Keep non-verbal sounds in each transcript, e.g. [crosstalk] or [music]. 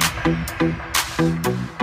time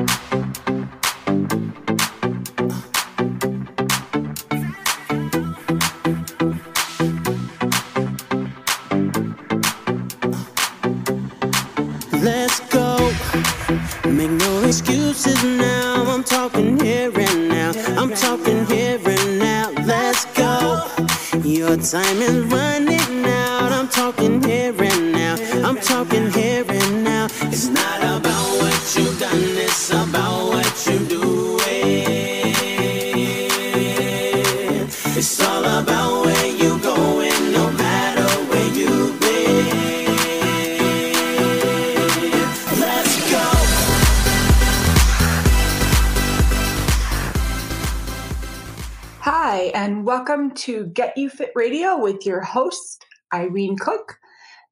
Hi, and welcome to Get You Fit Radio with your host, Irene Kok,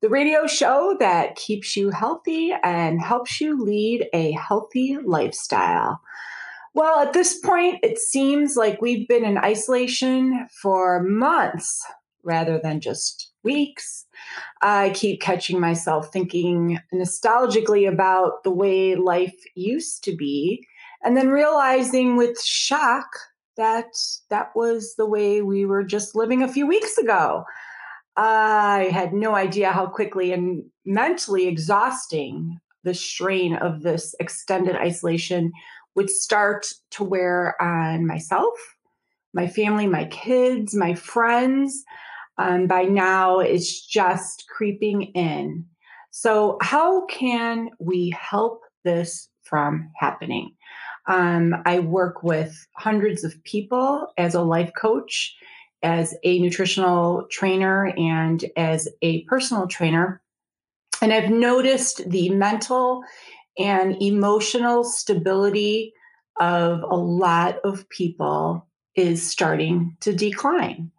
the radio show that keeps you healthy and helps you lead a healthy lifestyle. Well, at this point, it seems like we've been in isolation for months rather than just weeks. I keep catching myself thinking nostalgically about the way life used to be, and then realizing with shock that that was the way we were just living a few weeks ago. I had no idea how quickly and mentally exhausting the strain of this extended isolation would start to wear on myself, my family, my kids, my friends. Um, by now, it's just creeping in. So, how can we help this from happening? Um, I work with hundreds of people as a life coach, as a nutritional trainer, and as a personal trainer. And I've noticed the mental and emotional stability of a lot of people is starting to decline.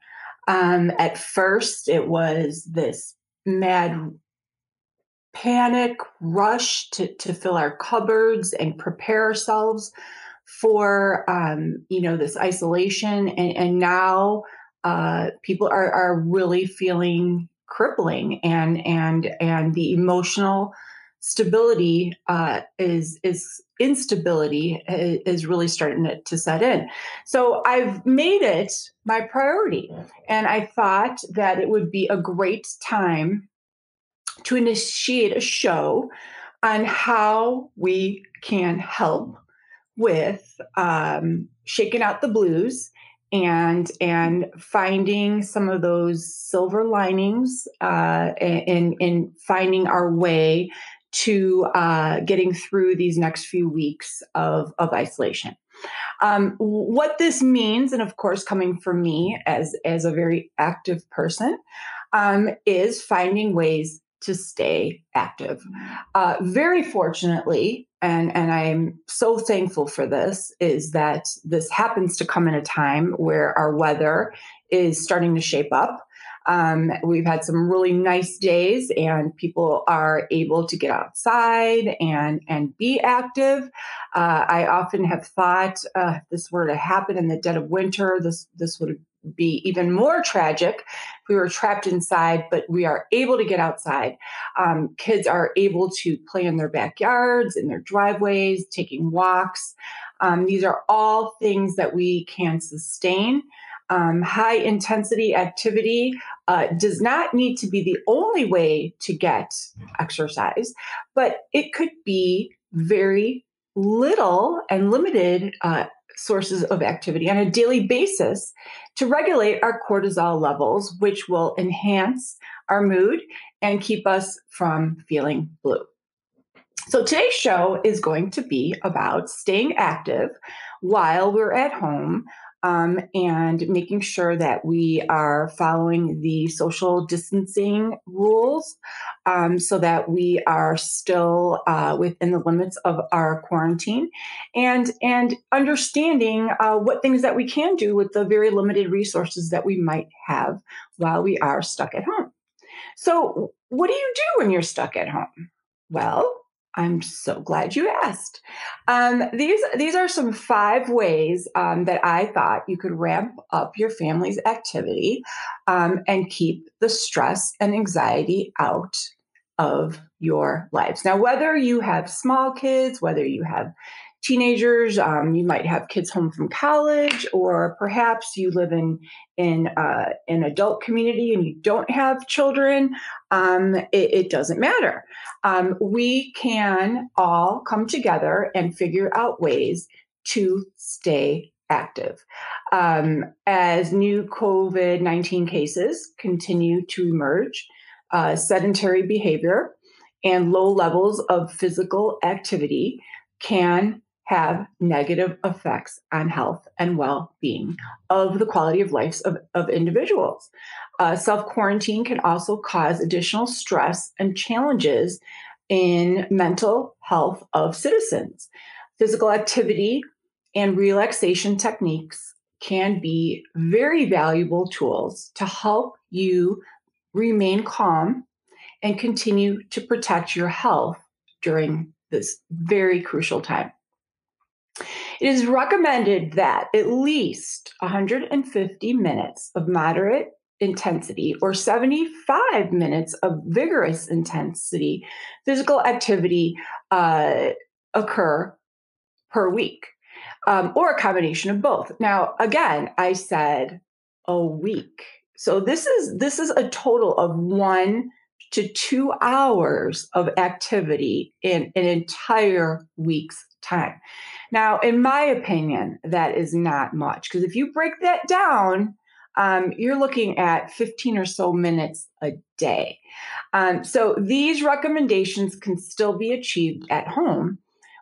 Um, at first, it was this mad panic rush to, to fill our cupboards and prepare ourselves for um, you know this isolation. And, and now uh, people are, are really feeling crippling and and and the emotional stability uh, is is instability is really starting to, to set in. So i've made it my priority. And i thought that it would be a great time to initiate a show on how we can help with um, shaking out the blues and and finding some of those silver linings uh, and in finding our way to uh, getting through these next few weeks of of isolation. Um, what this means, and of course, coming from me as as a very active person, um, is finding ways to stay active. Uh, very fortunately, and, and I'm so thankful for this, is that this happens to come in a time where our weather is starting to shape up. Um, we've had some really nice days, and people are able to get outside and and be active. Uh, I often have thought uh, if this were to happen in the dead of winter, this this would be even more tragic if we were trapped inside, but we are able to get outside. Um, kids are able to play in their backyards, in their driveways, taking walks. Um, these are all things that we can sustain. Um, high intensity activity uh, does not need to be the only way to get exercise, but it could be very little and limited uh, sources of activity on a daily basis to regulate our cortisol levels, which will enhance our mood and keep us from feeling blue. So today's show is going to be about staying active while we're at home um, and making sure that we are following the social distancing rules um, so that we are still uh, within the limits of our quarantine and and understanding uh, what things that we can do with the very limited resources that we might have while we are stuck at home. So, what do you do when you're stuck at home? Well, I'm so glad you asked. Um, these these are some five ways um, that I thought you could ramp up your family's activity um, and keep the stress and anxiety out of your lives. Now, whether you have small kids, whether you have teenagers, um, you might have kids home from college, or perhaps you live in in uh, an adult community and you don't have children. Um, it, it, doesn't matter. Um, we can all come together and figure out ways to stay active. Um, as new COVID 19 cases continue to emerge, uh, sedentary behavior and low levels of physical activity can have negative effects on health and well-being of the quality of lives of, of individuals. Uh, self-quarantine can also cause additional stress and challenges in mental health of citizens. Physical activity and relaxation techniques can be very valuable tools to help you remain calm and continue to protect your health during this very crucial time. It is recommended that at least 150 minutes of moderate intensity or 75 minutes of vigorous intensity physical activity uh, occur per week um, or a combination of both. Now again i said a week. So this is this is a total of one to two hours of activity in an entire week's time now, in my opinion, that is not much because if you break that down, um, you're looking at 15 or so minutes a day. Um, so these recommendations can still be achieved at home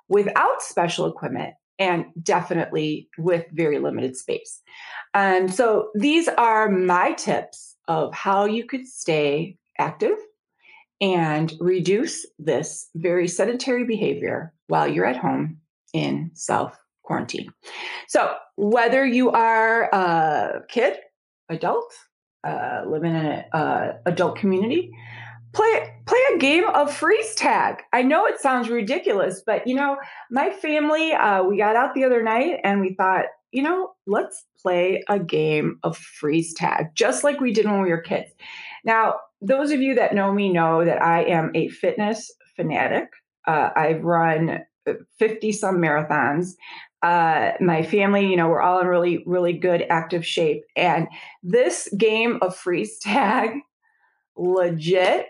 without special equipment and definitely with very limited space. Um, so these are my tips of how you could stay active and reduce this very sedentary behavior while you're at home in self quarantine. So, whether you are a kid, adult, uh, live in an uh, adult community, play play a game of freeze tag. I know it sounds ridiculous, but you know, my family, uh, we got out the other night and we thought, you know, let's play a game of freeze tag, just like we did when we were kids. Now, those of you that know me know that I am a fitness fanatic. Uh, I've run 50 some marathons. Uh, my family, you know, we're all in really, really good active shape. And this game of freeze [laughs] tag legit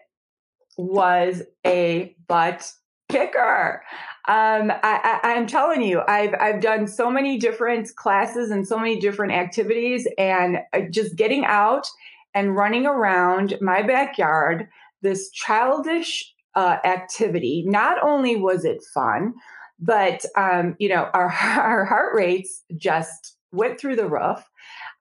was a butt kicker. Um, I, I, I'm telling you, I've I've done so many different classes and so many different activities, and uh, just getting out and running around my backyard, this childish uh, activity. Not only was it fun, but um, you know our [laughs] our heart rates just went through the roof.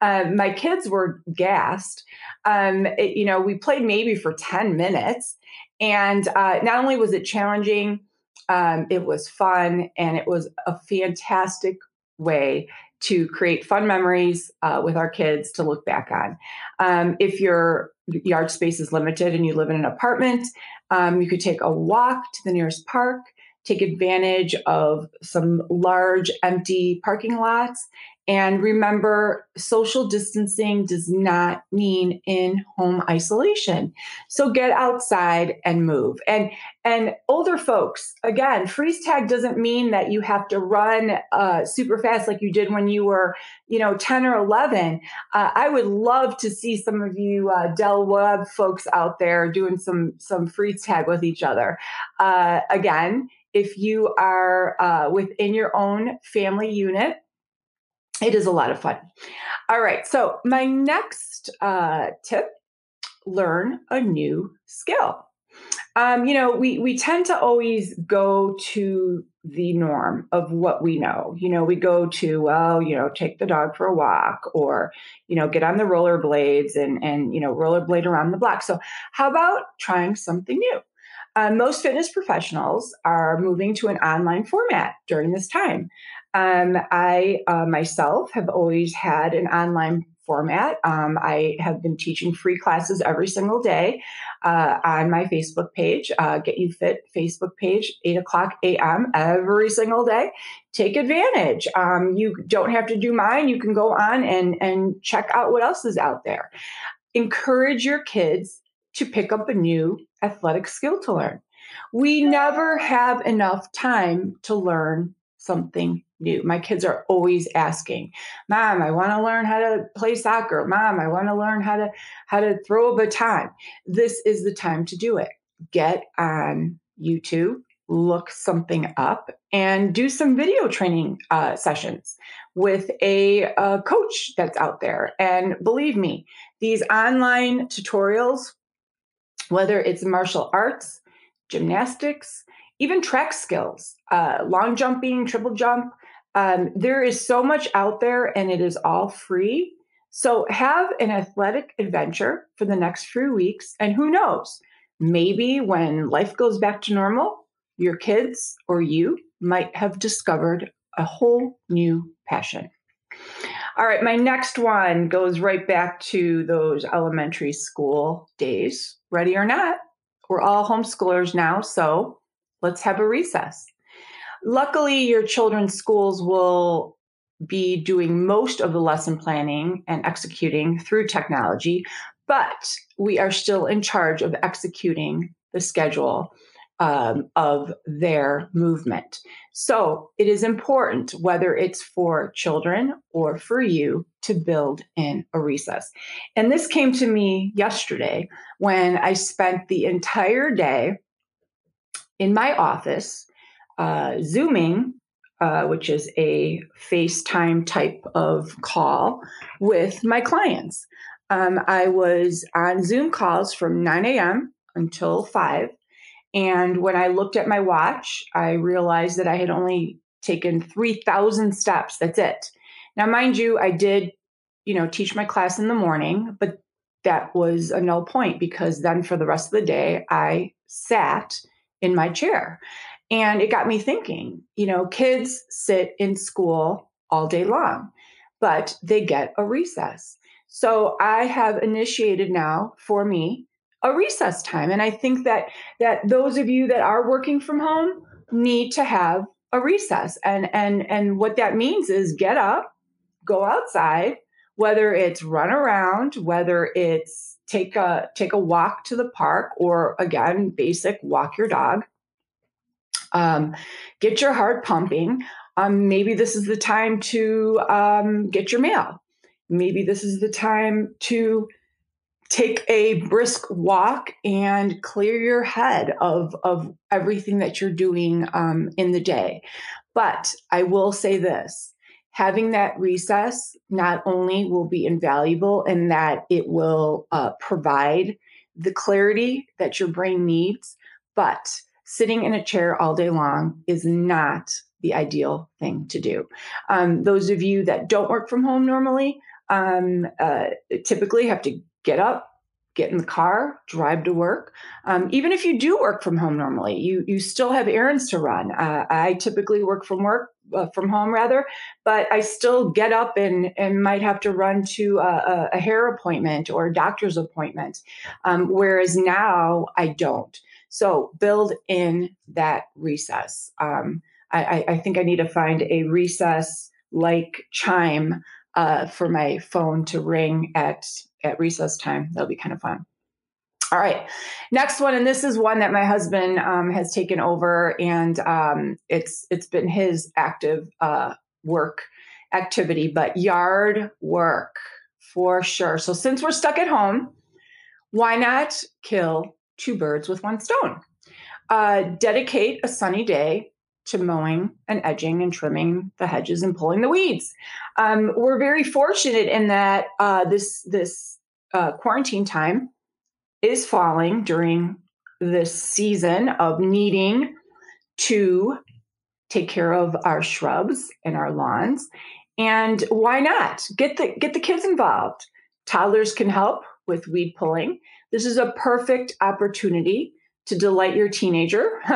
Um, my kids were gassed. Um, it, you know, we played maybe for ten minutes, and uh, not only was it challenging, um, it was fun, and it was a fantastic way to create fun memories uh, with our kids to look back on. Um, if your yard space is limited and you live in an apartment, um, you could take a walk to the nearest park, take advantage of some large empty parking lots and remember, social distancing does not mean in home isolation. So get outside and move. And and older folks, again, freeze tag doesn't mean that you have to run uh, super fast like you did when you were, you know, 10 or 11. Uh, I would love to see some of you uh, Del Webb folks out there doing some some freeze tag with each other. Uh, again, if you are uh, within your own family unit it is a lot of fun. All right. So, my next uh, tip learn a new skill. Um, you know, we, we tend to always go to the norm of what we know. You know, we go to, well, you know, take the dog for a walk or, you know, get on the rollerblades and, and, you know, rollerblade around the block. So, how about trying something new? Uh, most fitness professionals are moving to an online format during this time. Um, I uh, myself have always had an online format. Um, I have been teaching free classes every single day uh, on my Facebook page, uh, Get You Fit Facebook page, 8 o'clock a.m. every single day. Take advantage. Um, you don't have to do mine. You can go on and, and check out what else is out there. Encourage your kids to pick up a new athletic skill to learn. We never have enough time to learn something new. My kids are always asking, "Mom, I want to learn how to play soccer. Mom, I want to learn how to how to throw a baton." This is the time to do it. Get on YouTube, look something up, and do some video training uh, sessions with a, a coach that's out there. And believe me, these online tutorials, whether it's martial arts, gymnastics, even track skills, uh, long jumping, triple jump. Um, there is so much out there and it is all free. So have an athletic adventure for the next few weeks. And who knows, maybe when life goes back to normal, your kids or you might have discovered a whole new passion. All right, my next one goes right back to those elementary school days. Ready or not, we're all homeschoolers now, so let's have a recess. Luckily, your children's schools will be doing most of the lesson planning and executing through technology, but we are still in charge of executing the schedule um, of their movement. So it is important, whether it's for children or for you, to build in a recess. And this came to me yesterday when I spent the entire day in my office, uh, Zooming, uh, which is a FaceTime type of call with my clients. Um, I was on Zoom calls from 9 a.m. until 5 and when I looked at my watch, I realized that I had only taken 3,000 steps. That's it. Now, mind you, I did, you know, teach my class in the morning, but that was a null point because then for the rest of the day, I sat in my chair. And it got me thinking, you know, kids sit in school all day long, but they get a recess. So I have initiated now for me a recess time. And I think that that those of you that are working from home need to have a recess. And and and what that means is get up, go outside, whether it's run around, whether it's take a take a walk to the park or again basic walk your dog. Um, get your heart pumping. Um, maybe this is the time to um, get your mail. Maybe this is the time to take a brisk walk and clear your head of of everything that you're doing um, in the day but i will say this having that recess not only will be invaluable in that it will uh, provide the clarity that your brain needs but sitting in a chair all day long is not the ideal thing to do um, those of you that don't work from home normally um, uh, typically have to get up, get in the car, drive to work. Um, even if you do work from home normally, you you still have errands to run. Uh, I typically work from work uh, from home rather, but I still get up and and might have to run to a, a hair appointment or a doctor's appointment. Um, whereas now I don't. So build in that recess. Um, I, I think I need to find a recess like chime uh, for my phone to ring at at recess time. That'll be kind of fun. All right, next one, and this is one that my husband um, has taken over, and um, it's it's been his active uh, work activity, but yard work for sure. So since we're stuck at home, why not kill two birds with one stone? Uh, dedicate a sunny day to mowing and edging and trimming the hedges and pulling the weeds. Um, we're very fortunate in that uh, this this uh, quarantine time is falling during this season of needing to take care of our shrubs and our lawns. And why not get the get the kids involved? Toddlers can help with weed pulling. This is a perfect opportunity to delight your teenager [laughs]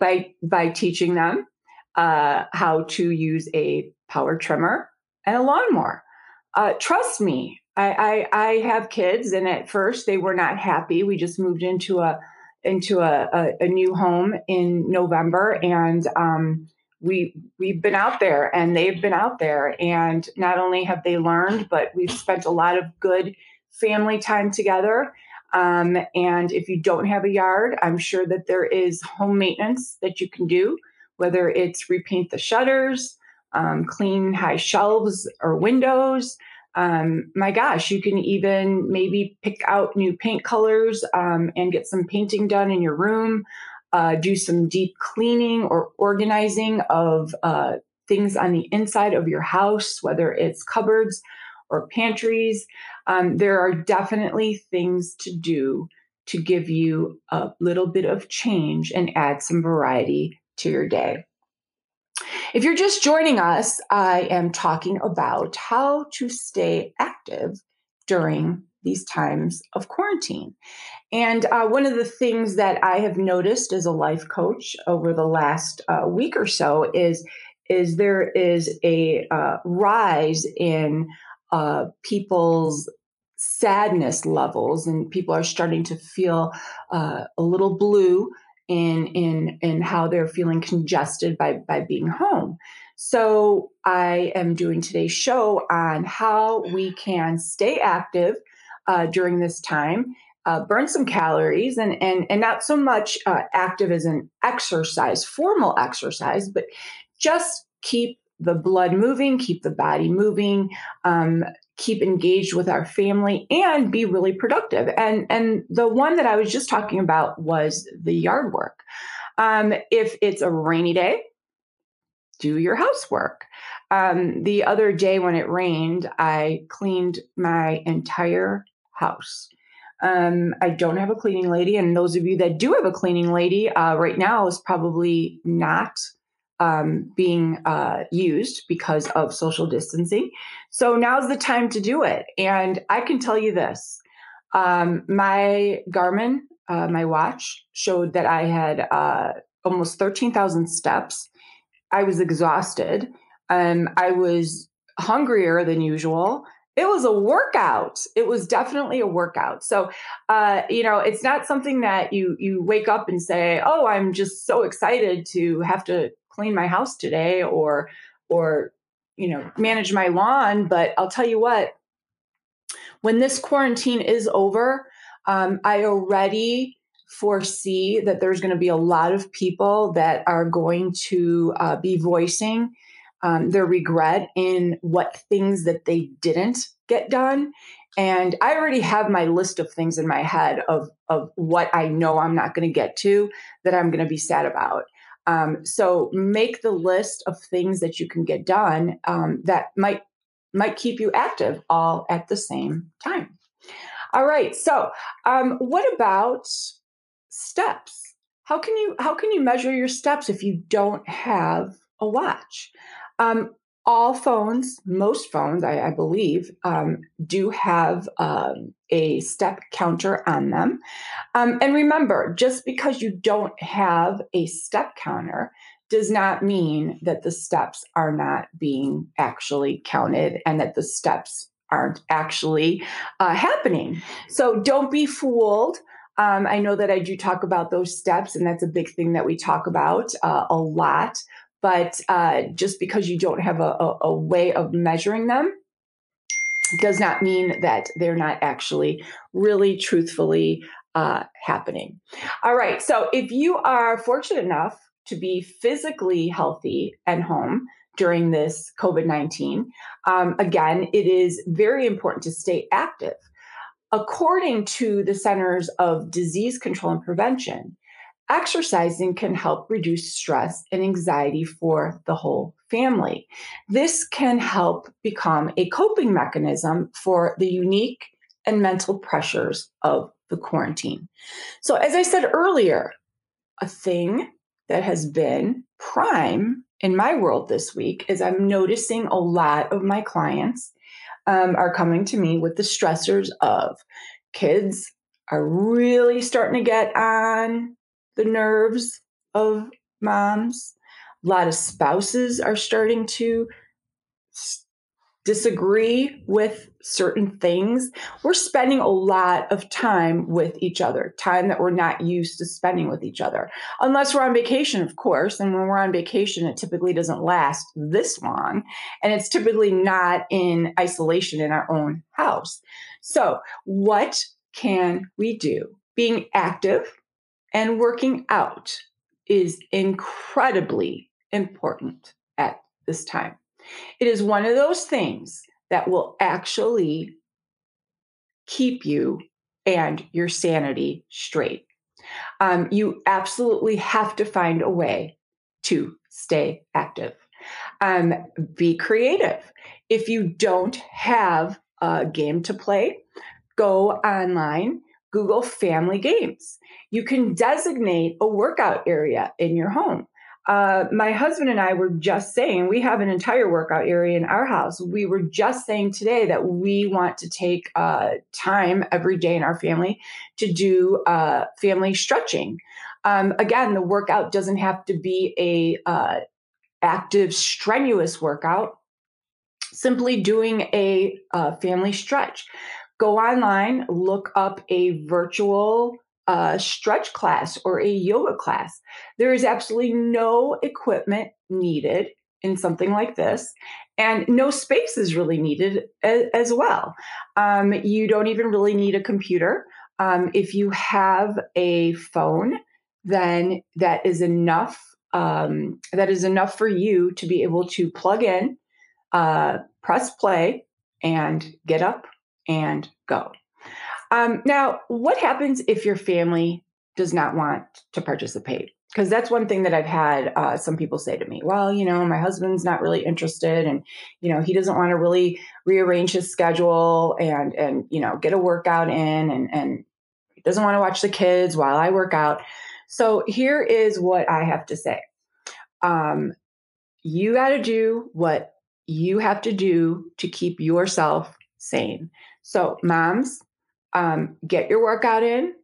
by by teaching them uh, how to use a power trimmer and a lawnmower. Uh, trust me, I, I, I have kids, and at first they were not happy. We just moved into a into a, a, a new home in November, and um, we we've been out there, and they've been out there, and not only have they learned, but we've spent a lot of good family time together. Um, and if you don't have a yard, I'm sure that there is home maintenance that you can do, whether it's repaint the shutters, um, clean high shelves or windows. Um, my gosh, you can even maybe pick out new paint colors um, and get some painting done in your room. Uh, do some deep cleaning or organizing of uh, things on the inside of your house, whether it's cupboards or pantries. Um, there are definitely things to do to give you a little bit of change and add some variety to your day. If you're just joining us, I am talking about how to stay active during these times of quarantine. And uh, one of the things that I have noticed as a life coach over the last uh, week or so is is there is a uh, rise in uh, people's sadness levels, and people are starting to feel uh, a little blue in in in how they're feeling congested by by being home. So I am doing today's show on how we can stay active uh, during this time. Uh, burn some calories and and and not so much uh, active as an exercise, formal exercise, but just keep the blood moving, keep the body moving, um, keep engaged with our family, and be really productive. And and the one that I was just talking about was the yard work. Um, if it's a rainy day, do your housework. Um, the other day when it rained, I cleaned my entire house. Um, I don't have a cleaning lady, and those of you that do have a cleaning lady, uh, right now is probably not um, being uh, used because of social distancing. So now's the time to do it. And I can tell you this um, my Garmin, uh, my watch, showed that I had uh, almost 13,000 steps. I was exhausted. Um, I was hungrier than usual it was a workout it was definitely a workout so uh, you know it's not something that you you wake up and say oh i'm just so excited to have to clean my house today or or you know manage my lawn but i'll tell you what when this quarantine is over um, i already foresee that there's going to be a lot of people that are going to uh, be voicing um, their regret in what things that they didn't get done. And i already have my list of things in my head of of what i know i'm not going to get to that i'm going to be sad about um, so make the list of things that you can get done um, that might might keep you active all at the same time. All right. So um, what about steps? How can you how can you measure your steps if you don't have a watch? Um, all phones, most phones, I, I believe, um, do have um, a step counter on them. Um, and remember, just because you don't have a step counter does not mean that the steps are not being actually counted and that the steps aren't actually uh, happening. So don't be fooled. Um, I know that I do talk about those steps, and that's a big thing that we talk about uh, a lot but uh, just because you don't have a, a, a way of measuring them does not mean that they're not actually really truthfully uh, happening. All right. So if you are fortunate enough to be physically healthy at home during this COVID 19, um, again, it is very important to stay active. According to the Centers of Disease Control and Prevention, exercising can help reduce stress and anxiety for the whole family. This can help become a coping mechanism for the unique and mental pressures of the quarantine. So, as I said earlier, a thing that has been prime in my world this week is I'm noticing a lot of my clients um, are coming to me with the stressors of kids are really starting to get on the nerves of moms. A lot of spouses are starting to disagree with certain things. We're spending a lot of time with each other, time that we're not used to spending with each other. Unless we're on vacation, of course. And when we're on vacation, it typically doesn't last this long. And it's typically not in isolation in our own house. So, what can we do? Being active and working out is incredibly important at this time. It is one of those things that will actually keep you and your sanity straight. Um, you absolutely have to find a way to stay active. Um, be creative. If you don't have a game to play, go online, Google family games. You can designate a workout area in your home. Uh, my husband and I were just saying we have an entire workout area in our house. We were just saying today that we want to take uh, time every day in our family to do uh, family stretching. Um, again, the workout doesn't have to be a uh, active, strenuous workout. Simply doing a uh, family stretch. Go online, look up a virtual a stretch class or a yoga class. There is absolutely no equipment needed in something like this, and no space is really needed as, as well. Um, you don't even really need a computer. Um, if you have a phone, then that is enough. Um, that is enough for you to be able to plug in, uh, press play, and get up and go. Um, now, what happens if your family does not want to participate? Because that's one thing that I've had uh, some people say to me. Well, you know, my husband's not really interested, and you know, he doesn't want to really rearrange his schedule and and you know get a workout in, and and he doesn't want to watch the kids while I work out. So here is what I have to say. Um, you got to do what you have to do to keep yourself sane. So, moms, um, get your workout in,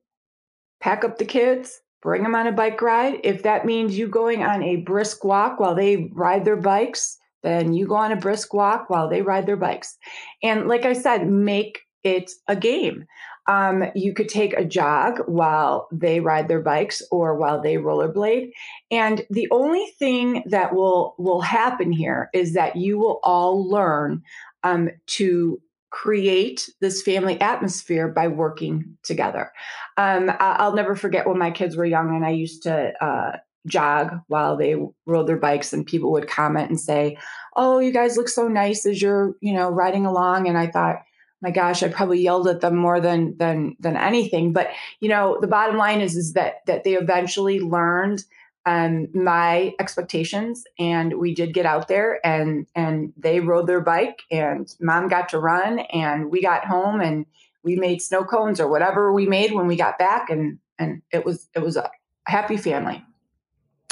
pack up the kids, bring them on a bike ride. If that means you going on a brisk walk while they ride their bikes, then you go on a brisk walk while they ride their bikes. And like I said, make it a game. Um, you could take a jog while they ride their bikes or while they rollerblade. And the only thing that will will happen here is that you will all learn um, to create this family atmosphere by working together. Um, I'll never forget when my kids were young and I used to uh, jog while they rode their bikes, and people would comment and say, "Oh, you guys look so nice as you're, you know, riding along." And I thought. My gosh, I probably yelled at them more than than than anything. But you know, the bottom line is is that that they eventually learned um, my expectations and we did get out there and and they rode their bike and mom got to run and we got home and we made snow cones or whatever we made when we got back and and it was it was a happy family.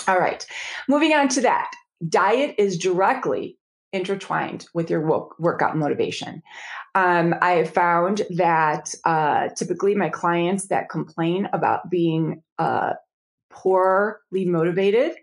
All right moving on to that. Diet is directly intertwined with your work, workout motivation. Um, i have found that uh, typically my clients that complain about being uh, poorly motivated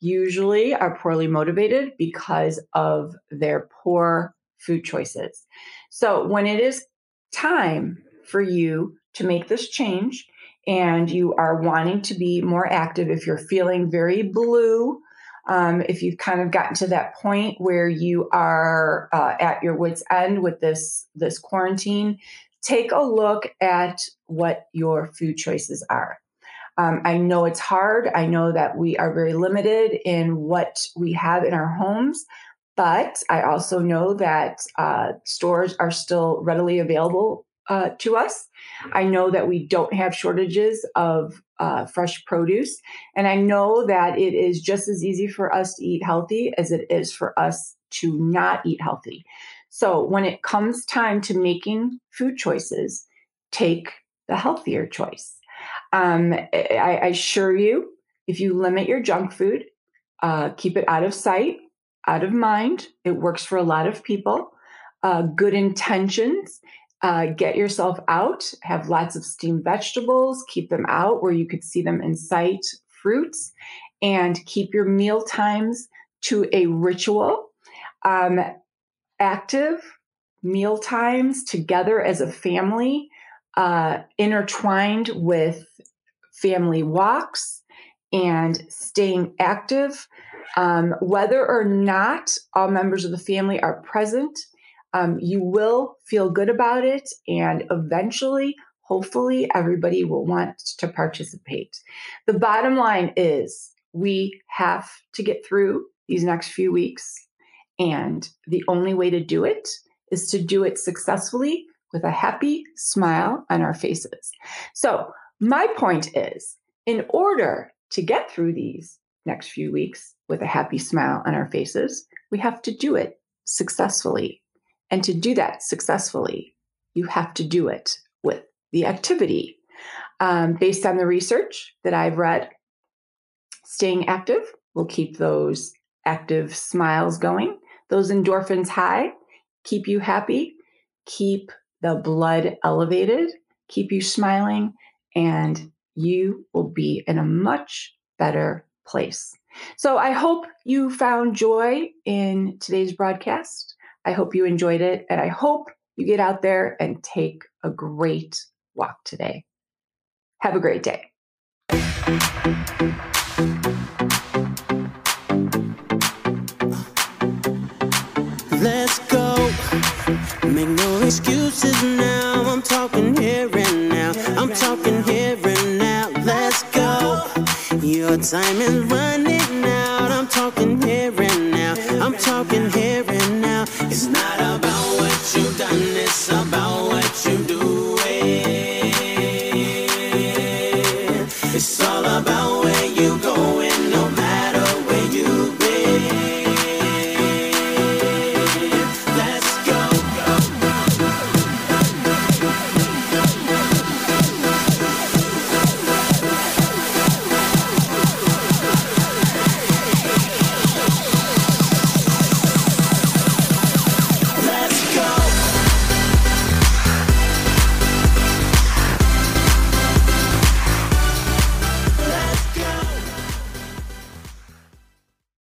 usually are poorly motivated because of their poor food choices. So when it is time for you to make this change and you are wanting to be more active, if you're feeling very blue, um, if you've kind of gotten to that point where you are uh, at your wits end with this this quarantine, take a look at what your food choices are. Um, I know it's hard. I know that we are very limited in what we have in our homes, but I also know that uh, stores are still readily available uh, to us. I know that we don't have shortages of uh, fresh produce. And I know that it is just as easy for us to eat healthy as it is for us to not eat healthy. So when it comes time to making food choices, take the healthier choice. Um, I, I, assure you, if you limit your junk food, uh, keep it out of sight, out of mind, it works for a lot of people. Uh, good intentions, uh, get yourself out, have lots of steamed vegetables, keep them out where you could see them in sight, fruits, and keep your meal times to a ritual. Um, active meal times together as a family uh, intertwined with family walks and staying active. Um, whether or not all members of the family are present, um, you will feel good about it. And eventually, hopefully everybody will want to participate. The bottom line is we have to get through these next few weeks. And the only way to do it is to do it successfully with a happy smile on our faces. So, my point is in order to get through these next few weeks with a happy smile on our faces, we have to do it successfully. And to do that successfully, you have to do it with the activity. Um, based on the research that I've read, staying active will keep those active smiles going, those endorphins high, keep you happy, keep the blood elevated, keep you smiling, and you will be in a much better place. So I hope you found joy in today's broadcast. I hope you enjoyed it, and I hope you get out there and take a great walk today. Have a great day. Excuses now. I'm talking here and now. I'm talking here and now. Let's go. Your time is running out. I'm talking here and now. I'm talking here.